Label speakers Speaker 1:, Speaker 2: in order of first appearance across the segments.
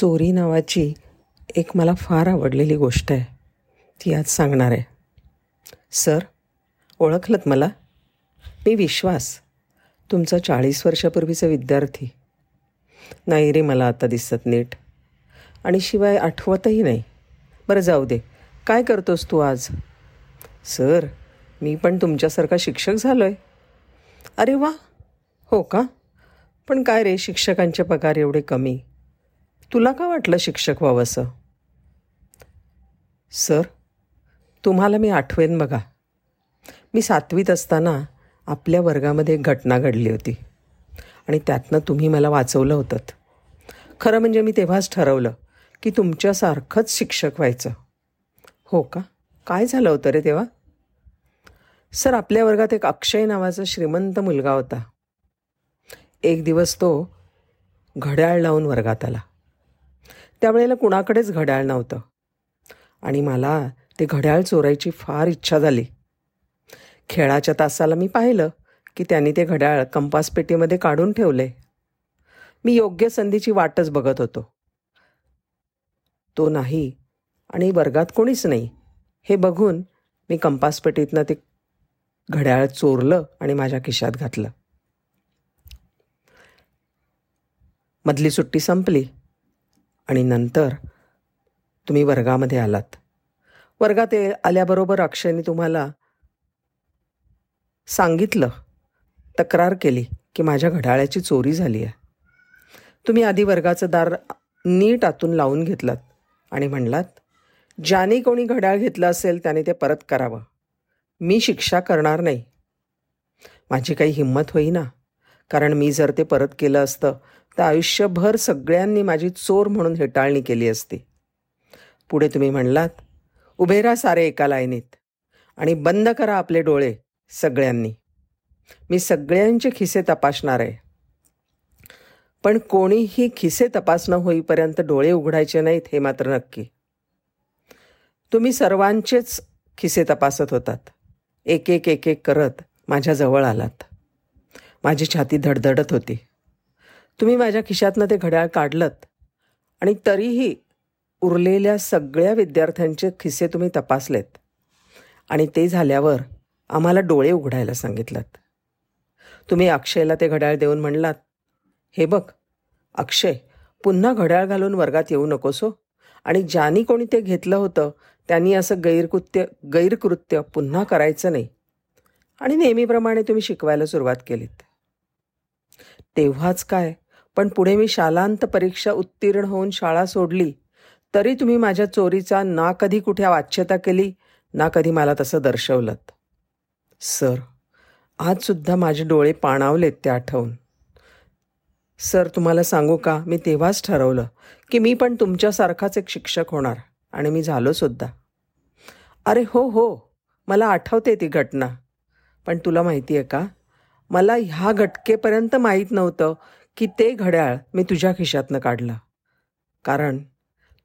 Speaker 1: चोरी नावाची एक मला फार आवडलेली गोष्ट आहे. ती आज सांगणार आहे. सर ओळखलंत मला? मी विश्वास तुमचा चाळीस वर्षापूर्वीचा विद्यार्थी. नाही रे मला आता दिसत नीट. आणि शिवाय आठवतही नाही. बरं जाऊ दे. काय करतोस तू आज? सर मी पण तुमच्यासारखा शिक्षक झालो आहे अरे वा! हो का? पण काय रे शिक्षकांचे पगार एवढे कमी? तुला का वाटलं शिक्षक व्हावंसं? सर तुम्हाला मी आठवेन बघा. मी सातवीत असताना आपल्या वर्गामध्ये एक घटना घडली होती. आणि त्यातनं तुम्ही मला वाचवलं होतं. खरं म्हणजे मी तेव्हाच ठरवलं की तुमच्यासारखंच शिक्षक व्हायचं. हो का? काय झालं होतं रे तेव्हा? सर आपल्या वर्गात एक अक्षय नावाचा श्रीमंत मुलगा होता. एक दिवस तो घड्याळ लावून वर्गात आला. त्यावेळेला कुणाकडेच घड्याळ नव्हतं. आणि मला ते घड्याळ चोरायची फार इच्छा झाली. खेळाच्या तासाला मी पाहिलं की त्यांनी ते घड्याळ कंपास पेटीमध्ये काढून ठेवले. मी योग्य संधीची वाटच बघत होतो. तो नाही आणि वर्गात कोणीच नाही. हे बघून मी कंपास पेटीतनं ते घड्याळ चोरलं आणि माझ्या खिशात घातलं. मधली सुट्टी संपली. आणि नंतर तुम्ही वर्गामध्ये आलात. वर्गात ये- आल्याबरोबर अक्षयने तुम्हाला सांगितलं तक्रार केली की माझ्या घड्याळाची चोरी झाली आहे. तुम्ही आधी वर्गाचं दार नीट आतून लावून घेतलात आणि म्हणलात ज्याने कोणी घड्याळ घेतलं असेल त्याने ते परत करावं. मी शिक्षा करणार नाही. माझी काही हिंमत होईना कारण मी जर ते परत केलं असतं तर आयुष्यभर सगळ्यांनी माझी चोर म्हणून हेटाळणी केली असती. पुढे तुम्ही म्हणलात उभे राहा सारे एका लाईनीत आणि बंद करा आपले डोळे सगळ्यांनी. मी सगळ्यांचे खिसे तपासणार आहे. पण कोणीही खिसे तपासणं होईपर्यंत डोळे उघडायचे नाहीत हे मात्र नक्की. तुम्ही सर्वांचेच खिसे तपासत होतात. एक एक एक एक करत माझ्या जवळ आलात. माझी छाती धडधडत होती. तुम्ही माझ्या खिशातनं ते घड्याळ काढलत आणि तरीही उरलेल्या सगळ्या विद्यार्थ्यांचे खिसे तुम्ही तपासलेत. आणि ते झाल्यावर आम्हाला डोळे उघडायला सांगितलं तुम्ही अक्षयला ते घड्याळ देऊन म्हणलात हे बघ अक्षय पुन्हा घड्याळ घालून वर्गात येऊ नकोस. हो आणि ज्यांनी कोणी ते घेतलं होतं त्यांनी असं गैरकृत्य गैरकृत्य पुन्हा करायचं नाही. आणि नेहमीप्रमाणे तुम्ही शिकवायला सुरुवात केलीत. तेव्हाच काय पण पुढे मी शालांत परीक्षा उत्तीर्ण होऊन शाळा सोडली. तरी तुम्ही माझ्या चोरीचा ना कधी कुठे वाच्यता केली ना कधी मला तसं दर्शवलं सर आज सुद्धा माझे डोळे पाणावलेत ते आठवून. सर तुम्हाला सांगू का मी तेव्हाच ठरवलं की मी पण तुमच्यासारखाच एक शिक्षक होणार आणि मी झालो सुद्धा. अरे हो हो मला आठवते ती घटना. पण तुला माहिती आहे का मला ह्या घटकेपर्यंत माहीत नव्हतं की ते घड्याळ मी तुझ्या खिशातनं काढलं. कारण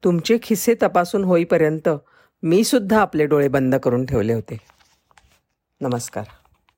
Speaker 1: तुमचे खिसे तपासून होईपर्यंत मी सुद्धा आपले डोळे बंद करून ठेवले होते. नमस्कार.